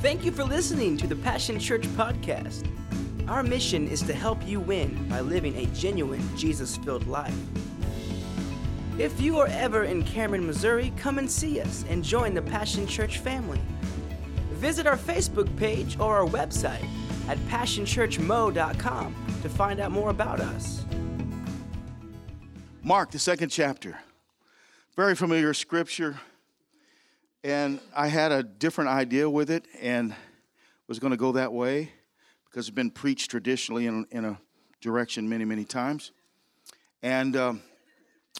Thank you for listening to the Passion Church podcast. Our mission is to help you win by living a genuine Jesus filled life. If you are ever in Cameron, Missouri, come and see us and join the Passion Church family. Visit our Facebook page or our website at passionchurchmo.com to find out more about us. Mark, the second chapter. Very familiar scripture. And I had a different idea with it and was going to go that way because it's been preached traditionally in, in a direction many, many times. And um,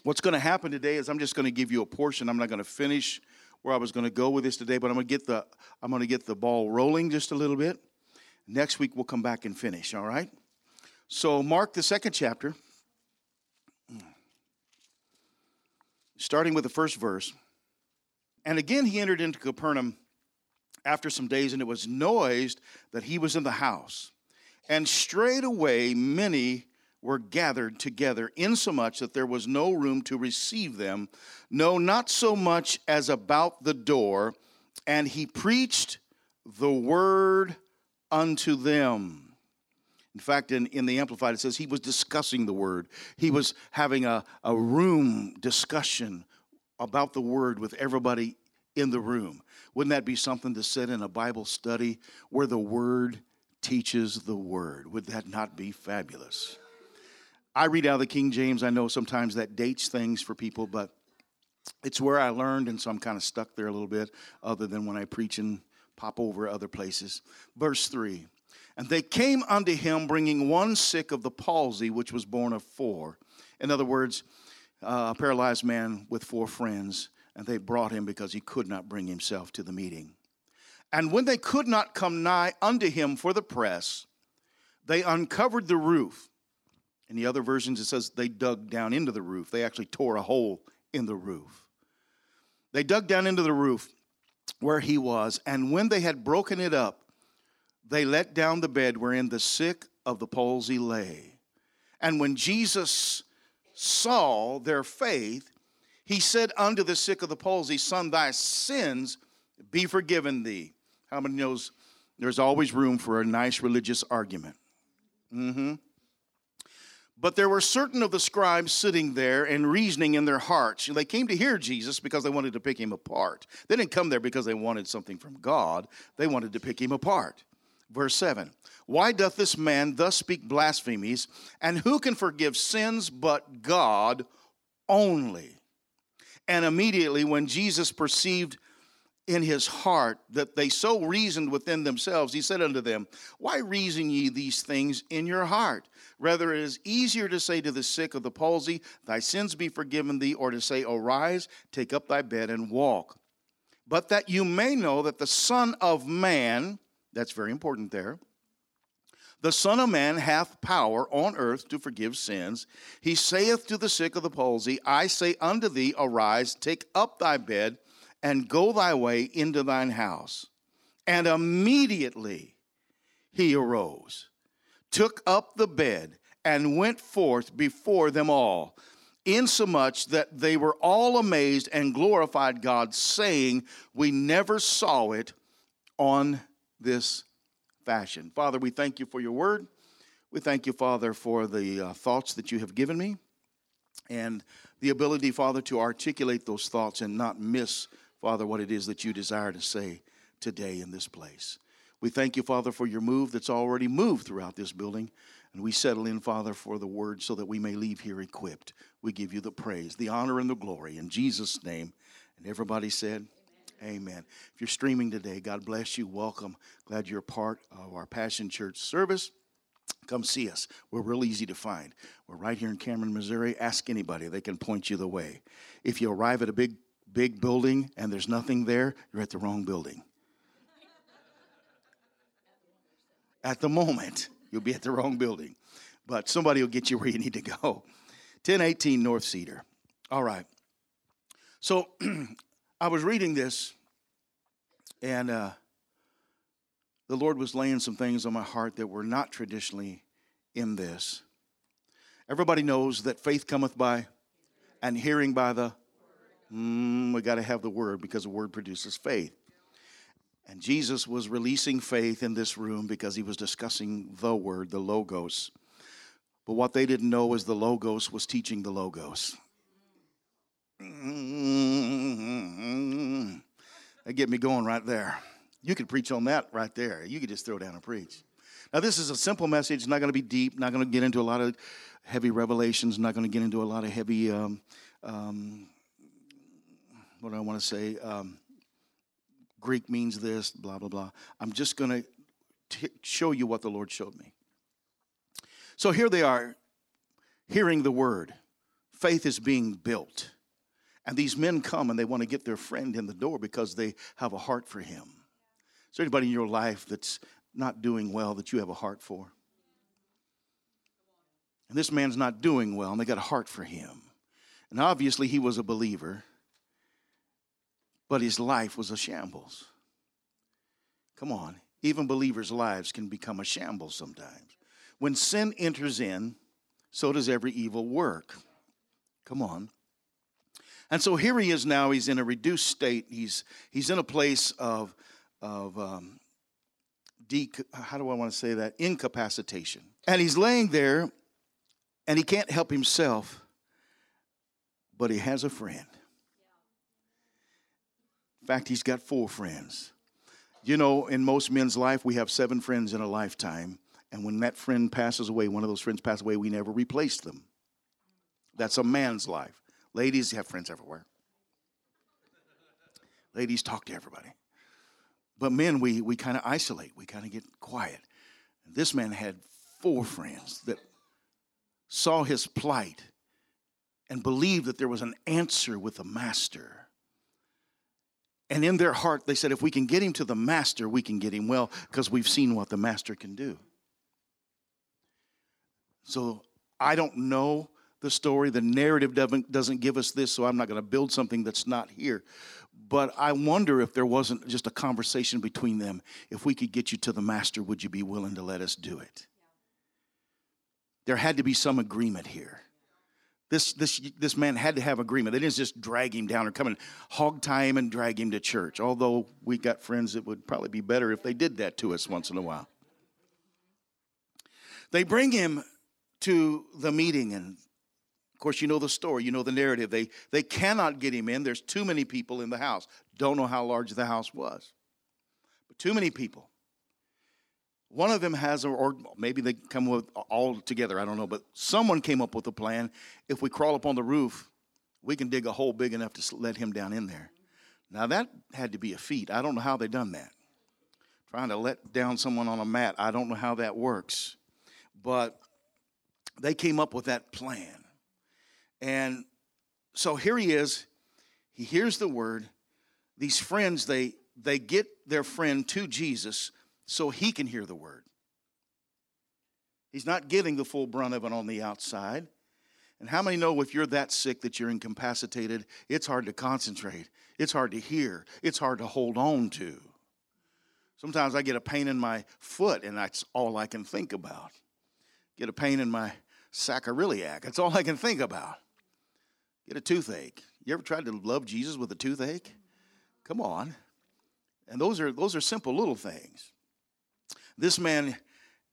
what's going to happen today is I'm just going to give you a portion. I'm not going to finish where I was going to go with this today, but I'm going to get the I'm going to get the ball rolling just a little bit. Next week we'll come back and finish. All right. So Mark the second chapter, starting with the first verse. And again he entered into Capernaum after some days, and it was noised that he was in the house. And straightway many were gathered together, insomuch that there was no room to receive them, no, not so much as about the door. And he preached the word unto them. In fact, in, in the Amplified, it says he was discussing the word. He was having a, a room discussion about the word with everybody in the room. Wouldn't that be something to sit in a Bible study where the Word teaches the Word? Would that not be fabulous? I read out of the King James. I know sometimes that dates things for people, but it's where I learned, and so I'm kind of stuck there a little bit, other than when I preach and pop over other places. Verse 3 And they came unto him, bringing one sick of the palsy, which was borne of four. In other words, uh, a paralyzed man with four friends and they brought him because he could not bring himself to the meeting. And when they could not come nigh unto him for the press, they uncovered the roof. In the other versions, it says they dug down into the roof. They actually tore a hole in the roof. They dug down into the roof where he was, and when they had broken it up, they let down the bed wherein the sick of the palsy lay. And when Jesus saw their faith, he said unto the sick of the palsy, Son, thy sins be forgiven thee. How many knows there's always room for a nice religious argument? Mm-hmm. But there were certain of the scribes sitting there and reasoning in their hearts. They came to hear Jesus because they wanted to pick him apart. They didn't come there because they wanted something from God, they wanted to pick him apart. Verse 7 Why doth this man thus speak blasphemies? And who can forgive sins but God only? And immediately, when Jesus perceived in his heart that they so reasoned within themselves, he said unto them, Why reason ye these things in your heart? Rather, it is easier to say to the sick of the palsy, Thy sins be forgiven thee, or to say, Arise, take up thy bed, and walk. But that you may know that the Son of Man, that's very important there, the Son of Man hath power on earth to forgive sins. He saith to the sick of the palsy, I say unto thee, Arise, take up thy bed, and go thy way into thine house. And immediately he arose, took up the bed, and went forth before them all, insomuch that they were all amazed and glorified God, saying, We never saw it on this fashion. Father, we thank you for your word. We thank you, Father, for the uh, thoughts that you have given me and the ability, Father, to articulate those thoughts and not miss, Father, what it is that you desire to say today in this place. We thank you, Father, for your move that's already moved throughout this building. And we settle in, Father, for the word so that we may leave here equipped. We give you the praise, the honor, and the glory. In Jesus' name. And everybody said, Amen. If you're streaming today, God bless you. Welcome. Glad you're a part of our Passion Church service. Come see us. We're real easy to find. We're right here in Cameron, Missouri. Ask anybody, they can point you the way. If you arrive at a big, big building and there's nothing there, you're at the wrong building. At the moment, you'll be at the wrong building. But somebody will get you where you need to go. 1018 North Cedar. All right. So I was reading this, and uh, the Lord was laying some things on my heart that were not traditionally in this. Everybody knows that faith cometh by and hearing by the. Mm, we got to have the word because the word produces faith. And Jesus was releasing faith in this room because he was discussing the word, the Logos. But what they didn't know is the Logos was teaching the Logos. That get me going right there. You could preach on that right there. You could just throw down and preach. Now, this is a simple message, not going to be deep, not going to get into a lot of heavy revelations, not going to get into a lot of heavy, um, um, what do I want to say? Um, Greek means this, blah, blah, blah. I'm just going to show you what the Lord showed me. So here they are, hearing the word. Faith is being built. And these men come and they want to get their friend in the door because they have a heart for him. Is there anybody in your life that's not doing well that you have a heart for? And this man's not doing well, and they got a heart for him. And obviously, he was a believer, but his life was a shambles. Come on, even believers' lives can become a shambles sometimes. When sin enters in, so does every evil work. Come on. And so here he is now. He's in a reduced state. He's, he's in a place of, of um, de- how do I want to say that? Incapacitation. And he's laying there and he can't help himself, but he has a friend. In fact, he's got four friends. You know, in most men's life, we have seven friends in a lifetime. And when that friend passes away, one of those friends passes away, we never replace them. That's a man's life. Ladies have friends everywhere. Ladies talk to everybody. But men, we, we kind of isolate, we kind of get quiet. This man had four friends that saw his plight and believed that there was an answer with the master. And in their heart, they said, if we can get him to the master, we can get him well because we've seen what the master can do. So I don't know the story. The narrative doesn't, doesn't give us this, so I'm not going to build something that's not here. But I wonder if there wasn't just a conversation between them. If we could get you to the master, would you be willing to let us do it? There had to be some agreement here. This, this, this man had to have agreement. They didn't just drag him down or come and hog tie him and drag him to church. Although we got friends that would probably be better if they did that to us once in a while. They bring him to the meeting and of course, you know the story, you know the narrative. They, they cannot get him in. There's too many people in the house. Don't know how large the house was, but too many people. One of them has, or maybe they come with all together, I don't know, but someone came up with a plan. If we crawl up on the roof, we can dig a hole big enough to let him down in there. Now, that had to be a feat. I don't know how they done that. Trying to let down someone on a mat, I don't know how that works. But they came up with that plan. And so here he is. He hears the word. These friends, they they get their friend to Jesus so he can hear the word. He's not getting the full brunt of it on the outside. And how many know if you're that sick that you're incapacitated, it's hard to concentrate, it's hard to hear, it's hard to hold on to. Sometimes I get a pain in my foot, and that's all I can think about. Get a pain in my sacroiliac, that's all I can think about. Get a toothache. You ever tried to love Jesus with a toothache? Come on. And those are those are simple little things. This man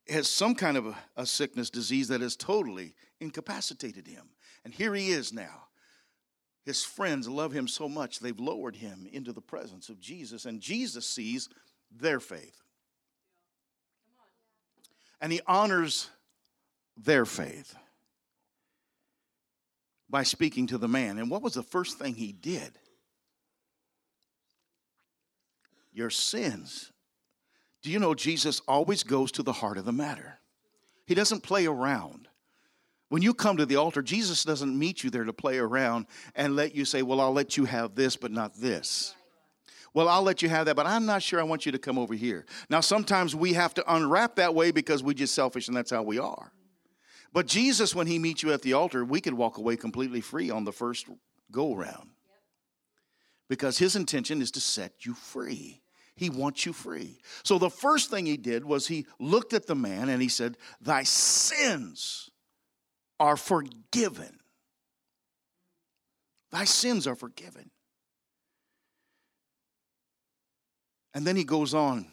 has some kind of a, a sickness disease that has totally incapacitated him. And here he is now. His friends love him so much, they've lowered him into the presence of Jesus, and Jesus sees their faith. And he honors their faith by speaking to the man. And what was the first thing he did? Your sins. Do you know Jesus always goes to the heart of the matter? He doesn't play around. When you come to the altar, Jesus doesn't meet you there to play around and let you say, Well, I'll let you have this, but not this. Well, I'll let you have that, but I'm not sure I want you to come over here. Now, sometimes we have to unwrap that way because we're just selfish and that's how we are. But Jesus, when he meets you at the altar, we could walk away completely free on the first go around Because his intention is to set you free. He wants you free. So the first thing he did was he looked at the man and he said, Thy sins are forgiven. Thy sins are forgiven. And then he goes on,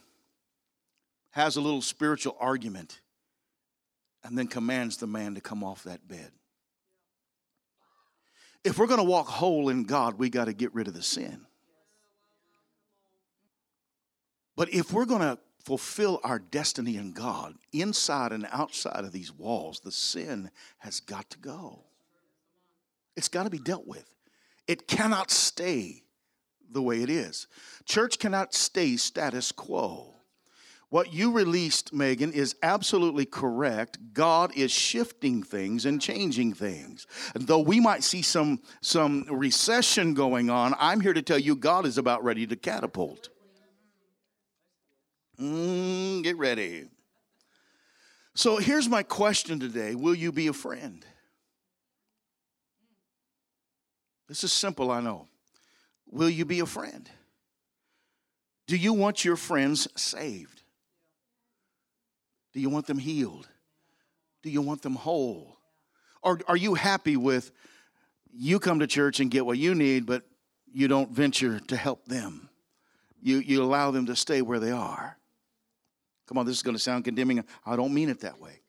has a little spiritual argument, and then commands the man to come off that bed. If we're going to walk whole in God, we got to get rid of the sin. But if we're going to fulfill our destiny in God, inside and outside of these walls, the sin has got to go. It's got to be dealt with. It cannot stay the way it is. Church cannot stay status quo. What you released, Megan, is absolutely correct. God is shifting things and changing things. And though we might see some, some recession going on, I'm here to tell you God is about ready to catapult. Mm, get ready. So here's my question today Will you be a friend? This is simple, I know. Will you be a friend? Do you want your friends saved? Do you want them healed? Do you want them whole? Or are you happy with you come to church and get what you need, but you don't venture to help them? You, you allow them to stay where they are. Come on, this is going to sound condemning. I don't mean it that way.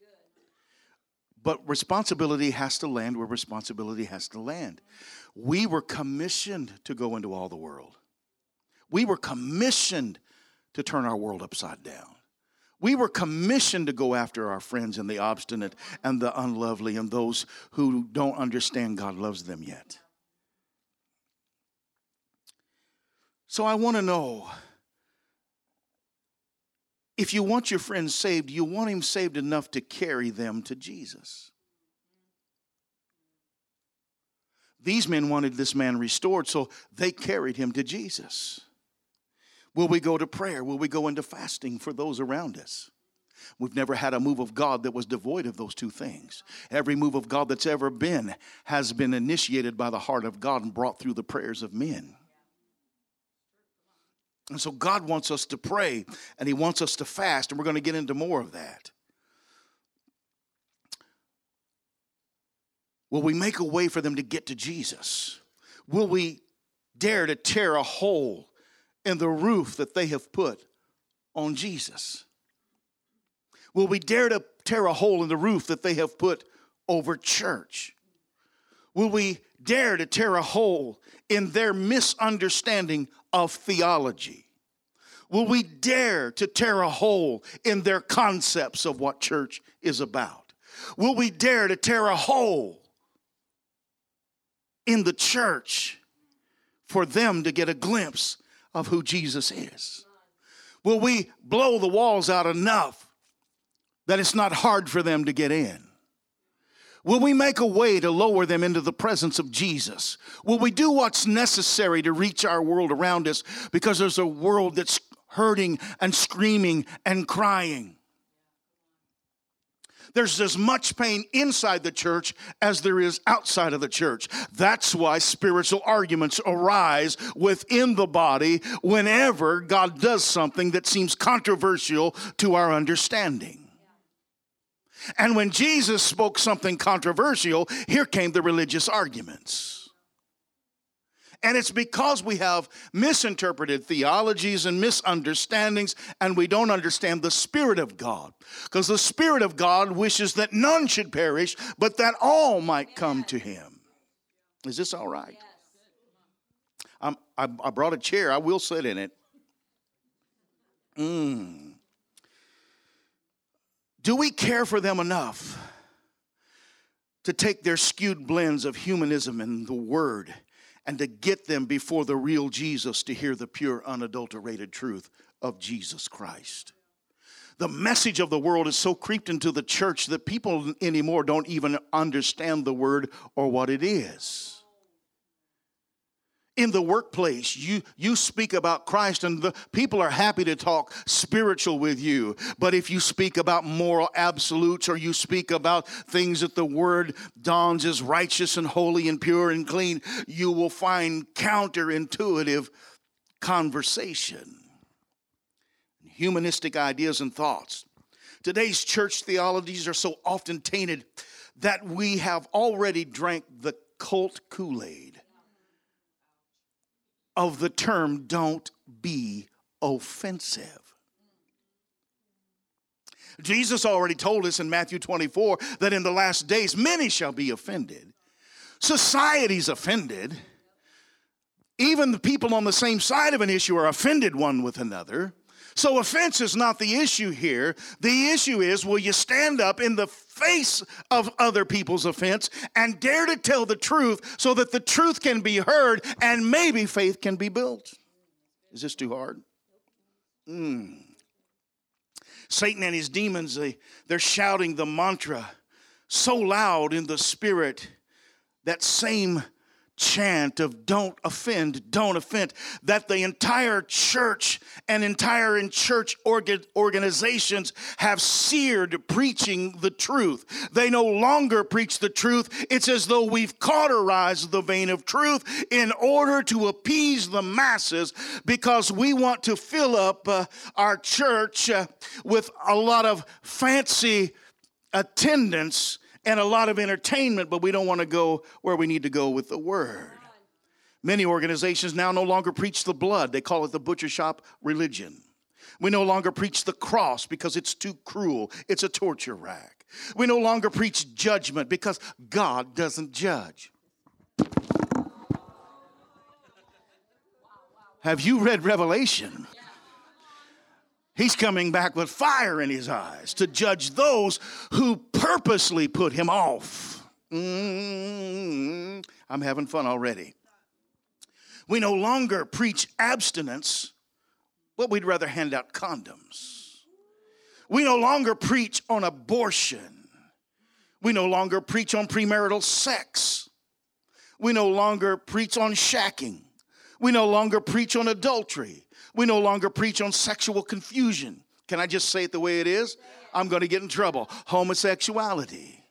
But responsibility has to land where responsibility has to land. We were commissioned to go into all the world. We were commissioned to turn our world upside down. We were commissioned to go after our friends and the obstinate and the unlovely and those who don't understand God loves them yet. So I want to know if you want your friend saved, you want him saved enough to carry them to Jesus. These men wanted this man restored, so they carried him to Jesus. Will we go to prayer? Will we go into fasting for those around us? We've never had a move of God that was devoid of those two things. Every move of God that's ever been has been initiated by the heart of God and brought through the prayers of men. And so God wants us to pray and He wants us to fast, and we're going to get into more of that. Will we make a way for them to get to Jesus? Will we dare to tear a hole in the roof that they have put on Jesus? Will we dare to tear a hole in the roof that they have put over church? Will we dare to tear a hole in their misunderstanding of theology? Will we dare to tear a hole in their concepts of what church is about? Will we dare to tear a hole in the church for them to get a glimpse of who Jesus is? Will we blow the walls out enough that it's not hard for them to get in? Will we make a way to lower them into the presence of Jesus? Will we do what's necessary to reach our world around us because there's a world that's hurting and screaming and crying? There's as much pain inside the church as there is outside of the church. That's why spiritual arguments arise within the body whenever God does something that seems controversial to our understanding. And when Jesus spoke something controversial, here came the religious arguments. And it's because we have misinterpreted theologies and misunderstandings, and we don't understand the Spirit of God. Because the Spirit of God wishes that none should perish, but that all might come to Him. Is this all right? I, I brought a chair, I will sit in it. Mm. Do we care for them enough to take their skewed blends of humanism and the Word and to get them before the real Jesus to hear the pure, unadulterated truth of Jesus Christ? The message of the world is so creeped into the church that people anymore don't even understand the Word or what it is in the workplace. You you speak about christ and the people are happy to talk spiritual with you. But if you speak about moral absolutes or you speak about things that the word dawns as righteous and holy and pure and clean you will find counterintuitive conversation. Humanistic ideas and thoughts. Today's church theologies are so often tainted that we have already drank the cult kool-aid of the term don't be offensive. Jesus already told us in Matthew 24 that in the last days many shall be offended. Society's offended. Even the people on the same side of an issue are offended one with another. So, offense is not the issue here. The issue is will you stand up in the face of other people's offense and dare to tell the truth so that the truth can be heard and maybe faith can be built? Is this too hard? Mm. Satan and his demons, they, they're shouting the mantra so loud in the spirit, that same chant of don't offend, don't offend, that the entire church and entire in church organizations have seared preaching the truth. They no longer preach the truth. It's as though we've cauterized the vein of truth in order to appease the masses because we want to fill up uh, our church uh, with a lot of fancy attendance and a lot of entertainment, but we don't want to go where we need to go with the word. Many organizations now no longer preach the blood, they call it the butcher shop religion. We no longer preach the cross because it's too cruel, it's a torture rack. We no longer preach judgment because God doesn't judge. Have you read Revelation? He's coming back with fire in his eyes to judge those who purposely put him off. Mm-hmm. I'm having fun already. We no longer preach abstinence, but we'd rather hand out condoms. We no longer preach on abortion. We no longer preach on premarital sex. We no longer preach on shacking. We no longer preach on adultery. We no longer preach on sexual confusion. Can I just say it the way it is? I'm going to get in trouble. Homosexuality.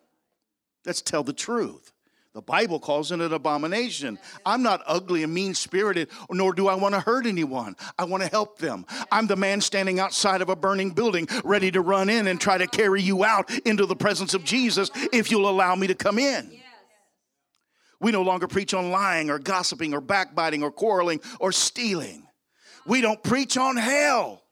Let's tell the truth. The Bible calls it an abomination. I'm not ugly and mean spirited, nor do I want to hurt anyone. I want to help them. I'm the man standing outside of a burning building, ready to run in and try to carry you out into the presence of Jesus if you'll allow me to come in. We no longer preach on lying or gossiping or backbiting or quarreling or stealing. We don't preach on hell.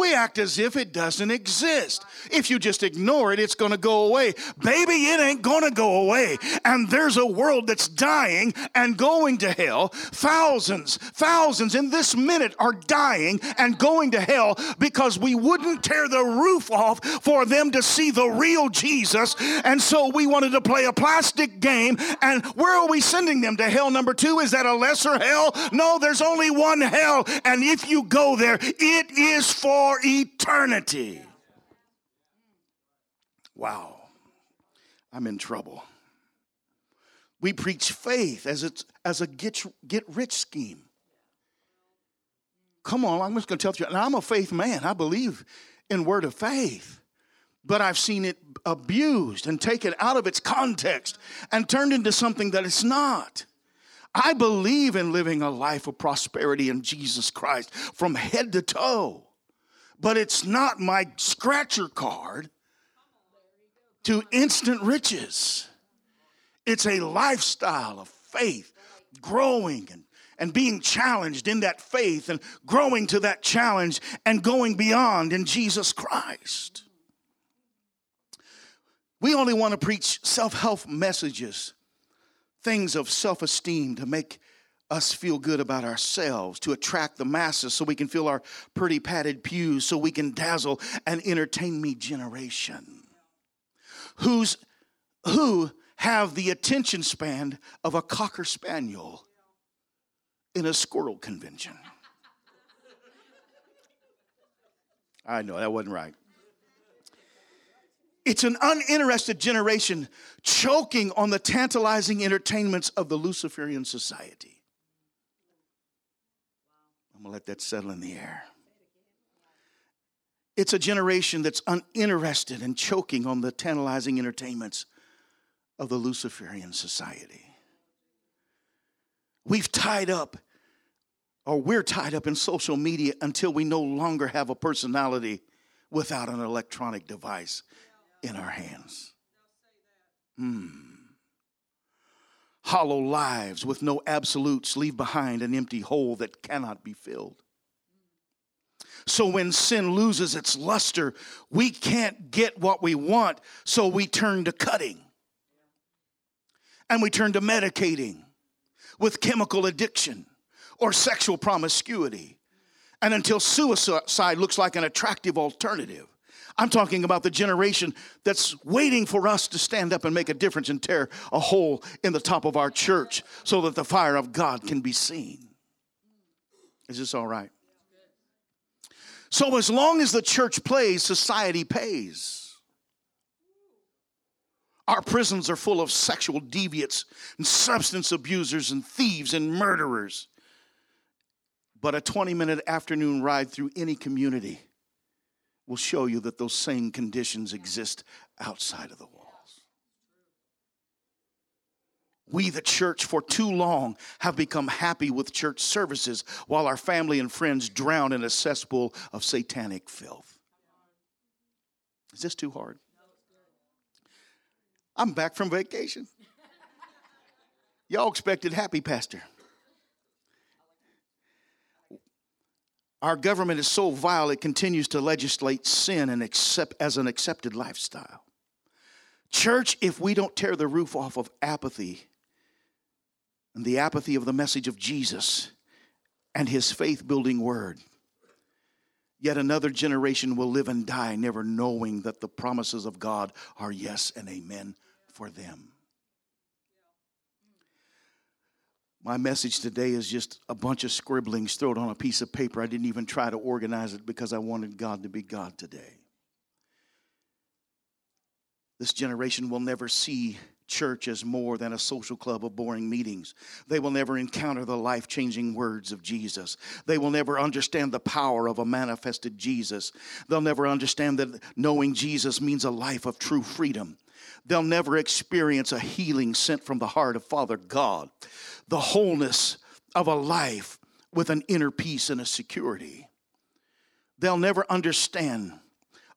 We act as if it doesn't exist. If you just ignore it, it's going to go away. Baby, it ain't going to go away. And there's a world that's dying and going to hell. Thousands, thousands in this minute are dying and going to hell because we wouldn't tear the roof off for them to see the real Jesus. And so we wanted to play a plastic game. And where are we sending them? To hell number two? Is that a lesser hell? No, there's only one hell. And if you go there, it is for for eternity. Wow, I'm in trouble. We preach faith as, it's, as a get, get rich scheme. Come on, I'm just going to tell you. And I'm a faith man. I believe in word of faith. But I've seen it abused and taken out of its context and turned into something that it's not. I believe in living a life of prosperity in Jesus Christ from head to toe but it's not my scratcher card to instant riches. It's a lifestyle of faith, growing and, and being challenged in that faith and growing to that challenge and going beyond in Jesus Christ. We only want to preach self help messages, things of self esteem to make us feel good about ourselves, to attract the masses so we can fill our pretty padded pews, so we can dazzle and entertain me generation. Who's, who have the attention span of a cocker spaniel in a squirrel convention. I know that wasn't right. It's an uninterested generation choking on the tantalizing entertainments of the Luciferian society. I'm going to let that settle in the air. It's a generation that's uninterested and choking on the tantalizing entertainments of the Luciferian society. We've tied up, or we're tied up in social media until we no longer have a personality without an electronic device in our hands. Hmm. Hollow lives with no absolutes leave behind an empty hole that cannot be filled. So when sin loses its luster, we can't get what we want, so we turn to cutting. And we turn to medicating with chemical addiction or sexual promiscuity. And until suicide looks like an attractive alternative. I'm talking about the generation that's waiting for us to stand up and make a difference and tear a hole in the top of our church so that the fire of God can be seen. Is this all right? So, as long as the church plays, society pays. Our prisons are full of sexual deviants and substance abusers and thieves and murderers. But a 20 minute afternoon ride through any community will show you that those same conditions exist outside of the walls. We, the church, for too long have become happy with church services while our family and friends drown in a cesspool of satanic filth. Is this too hard? I'm back from vacation. Y'all expected happy, Pastor. Our government is so vile it continues to legislate sin and accept as an accepted lifestyle. Church, if we don't tear the roof off of apathy and the apathy of the message of Jesus and his faith building word, yet another generation will live and die never knowing that the promises of God are yes and amen for them. My message today is just a bunch of scribblings thrown on a piece of paper. I didn't even try to organize it because I wanted God to be God today. This generation will never see church as more than a social club of boring meetings. They will never encounter the life changing words of Jesus. They will never understand the power of a manifested Jesus. They'll never understand that knowing Jesus means a life of true freedom. They'll never experience a healing sent from the heart of Father God the wholeness of a life with an inner peace and a security. They'll never understand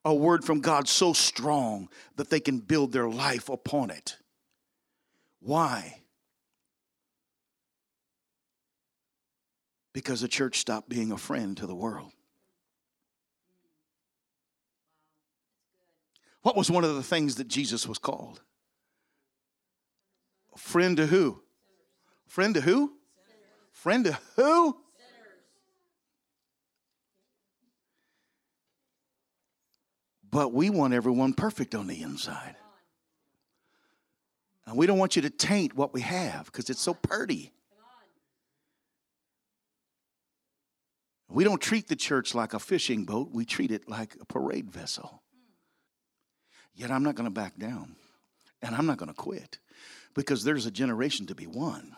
a word from God so strong that they can build their life upon it. Why? Because the church stopped being a friend to the world. What was one of the things that Jesus was called? Friend to who? Friend to who? Friend to who? But we want everyone perfect on the inside. And we don't want you to taint what we have because it's so purty. We don't treat the church like a fishing boat, we treat it like a parade vessel. Yet I'm not going to back down and I'm not going to quit because there's a generation to be won.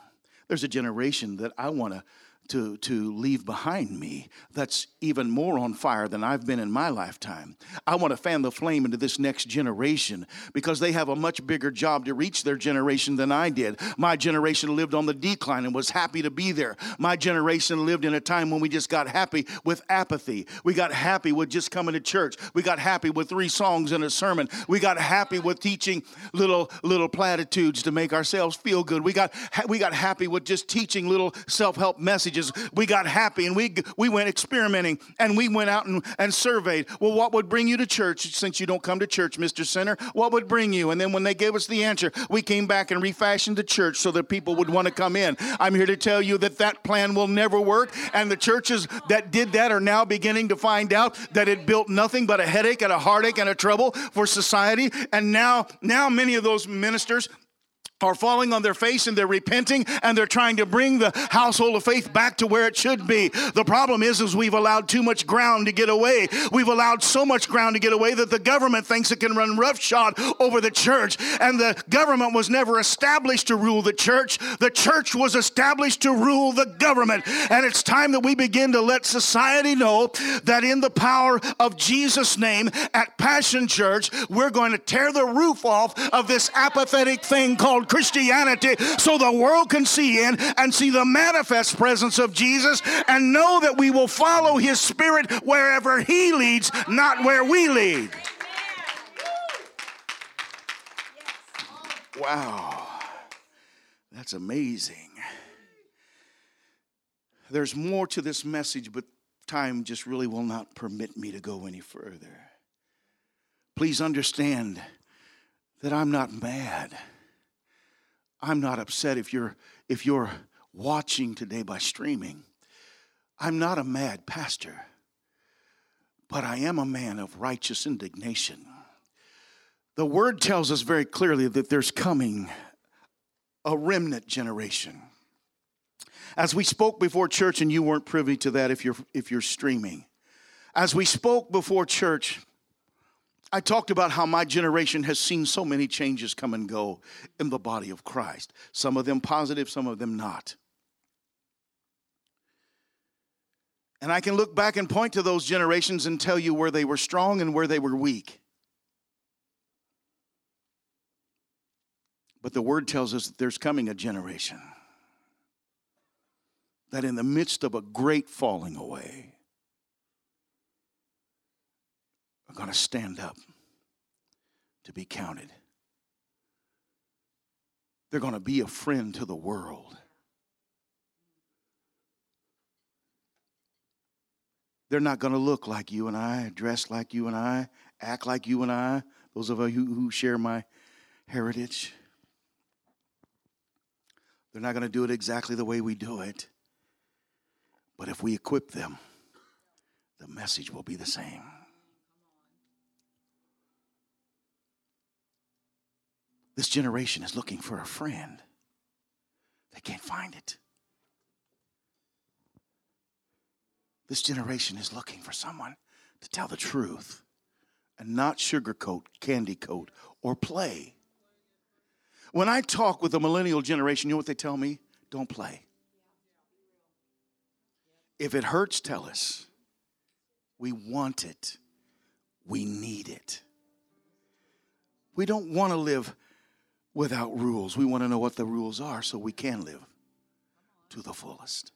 There's a generation that I want to to, to leave behind me that's even more on fire than I've been in my lifetime. I want to fan the flame into this next generation because they have a much bigger job to reach their generation than I did. My generation lived on the decline and was happy to be there. My generation lived in a time when we just got happy with apathy. We got happy with just coming to church. We got happy with three songs and a sermon. We got happy with teaching little little platitudes to make ourselves feel good. We got we got happy with just teaching little self-help messages we got happy and we, we went experimenting and we went out and, and surveyed. Well, what would bring you to church since you don't come to church, Mr. Center? What would bring you? And then when they gave us the answer, we came back and refashioned the church so that people would want to come in. I'm here to tell you that that plan will never work. And the churches that did that are now beginning to find out that it built nothing but a headache and a heartache and a trouble for society. And now, now many of those ministers are falling on their face and they're repenting and they're trying to bring the household of faith back to where it should be. The problem is is we've allowed too much ground to get away. We've allowed so much ground to get away that the government thinks it can run roughshod over the church and the government was never established to rule the church. The church was established to rule the government. And it's time that we begin to let society know that in the power of Jesus name at Passion Church, we're going to tear the roof off of this apathetic thing called Christianity so the world can see in and see the manifest presence of Jesus and know that we will follow his spirit wherever he leads, not where we lead. Wow. That's amazing. There's more to this message, but time just really will not permit me to go any further. Please understand that I'm not mad. I'm not upset if you're if you're watching today by streaming. I'm not a mad pastor, but I am a man of righteous indignation. The word tells us very clearly that there's coming a remnant generation. As we spoke before church, and you weren't privy to that if you're, if you're streaming, as we spoke before church, I talked about how my generation has seen so many changes come and go in the body of Christ. Some of them positive, some of them not. And I can look back and point to those generations and tell you where they were strong and where they were weak. But the word tells us that there's coming a generation that in the midst of a great falling away are going to stand up to be counted. They're going to be a friend to the world. They're not going to look like you and I, dress like you and I, act like you and I, those of you who share my heritage. They're not going to do it exactly the way we do it. But if we equip them, the message will be the same. This generation is looking for a friend. They can't find it. This generation is looking for someone to tell the truth and not sugarcoat, candy coat, or play. When I talk with the millennial generation, you know what they tell me? Don't play. If it hurts, tell us. We want it. We need it. We don't want to live without rules. We want to know what the rules are so we can live to the fullest.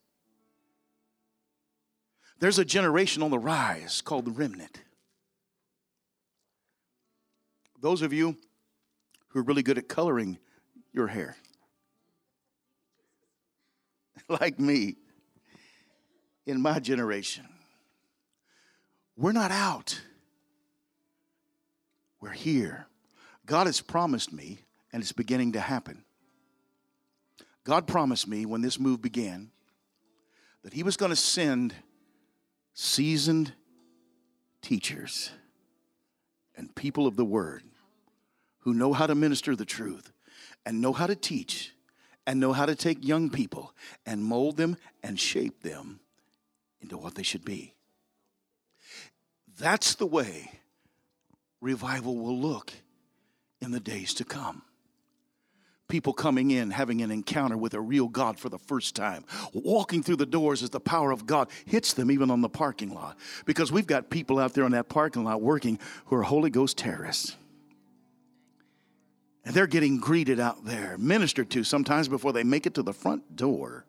There's a generation on the rise called the remnant. Those of you who are really good at coloring your hair, like me, in my generation, we're not out. We're here. God has promised me and it's beginning to happen. God promised me when this move began that He was going to send seasoned teachers and people of the Word who know how to minister the truth and know how to teach and know how to take young people and mold them and shape them into what they should be. That's the way revival will look in the days to come people coming in, having an encounter with a real God for the first time. Walking through the doors as the power of God hits them even on the parking lot. Because we've got people out there on that parking lot working who are Holy Ghost terrorists. And they're getting greeted out there, ministered to sometimes before they make it to the front door.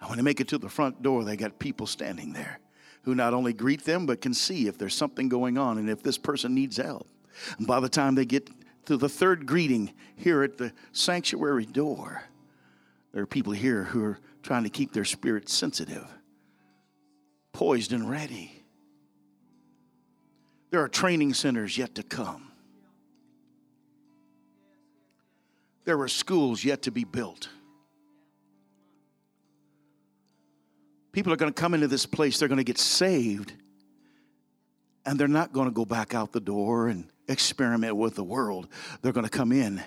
And when they make it to the front door, they got people standing there who not only greet them, but can see if there's something going on and if this person needs help. And by the time they get to the third greeting here at the sanctuary door. There are people here who are trying to keep their spirit sensitive, poised and ready. There are training centers yet to come. There are schools yet to be built. People are going to come into this place, they're going to get saved, and they're not going to go back out the door and experiment with the world. They're going to come in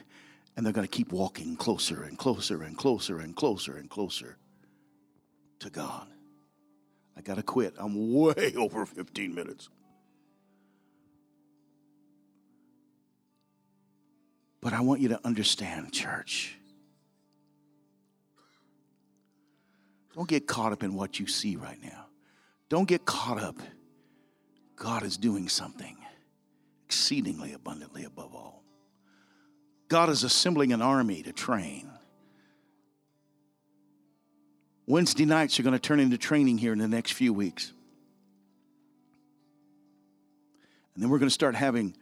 and they're going to keep walking closer and closer and closer and closer and closer to God. I got to quit. I'm way over 15 minutes. But I want you to understand, church. Don't get caught up in what you see right now. Don't get caught up. God is doing something exceedingly abundantly above all. God is assembling an army to train. Wednesday nights are going to turn into training here in the next few weeks. And then we're going to start having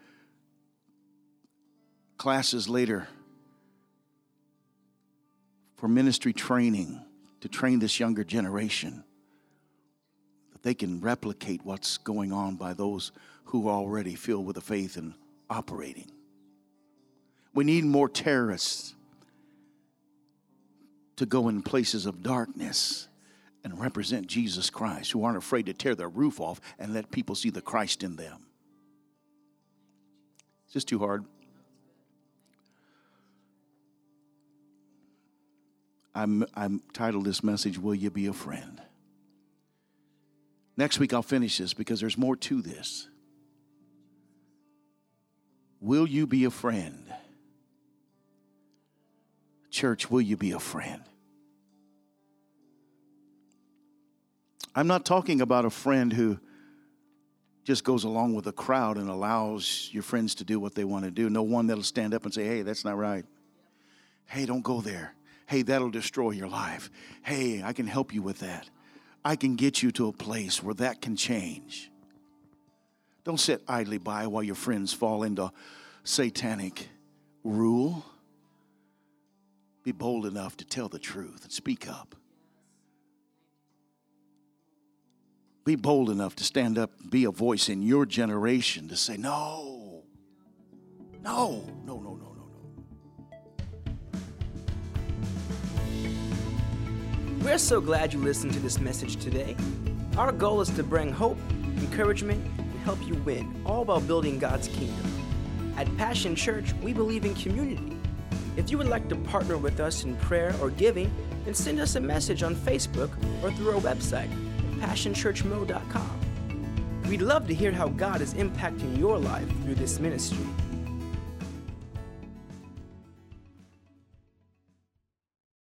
classes later for ministry training to train this younger generation that they can replicate what's going on by those who are already filled with the faith and operating. We need more terrorists to go in places of darkness and represent Jesus Christ, who aren't afraid to tear their roof off and let people see the Christ in them. Is this too hard? I'm, I'm titled this message, Will You Be a Friend? Next week I'll finish this because there's more to this. Will you be a friend? Church, will you be a friend? I'm not talking about a friend who just goes along with the crowd and allows your friends to do what they want to do. No one that'll stand up and say, hey, that's not right. Hey, don't go there. Hey, that'll destroy your life. Hey, I can help you with that. I can get you to a place where that can change. Don't sit idly by while your friends fall into satanic rule. Be bold enough to tell the truth and speak up. Be bold enough to stand up be a voice in your generation to say, no, no, no, no, no. We're so glad you listened to this message today. Our goal is to bring hope, encouragement, help you win, all while building God's kingdom. At Passion Church, we believe in community. If you would like to partner with us in prayer or giving, then send us a message on Facebook or through our website passionchurchmo.com. We'd love to hear how God is impacting your life through this ministry.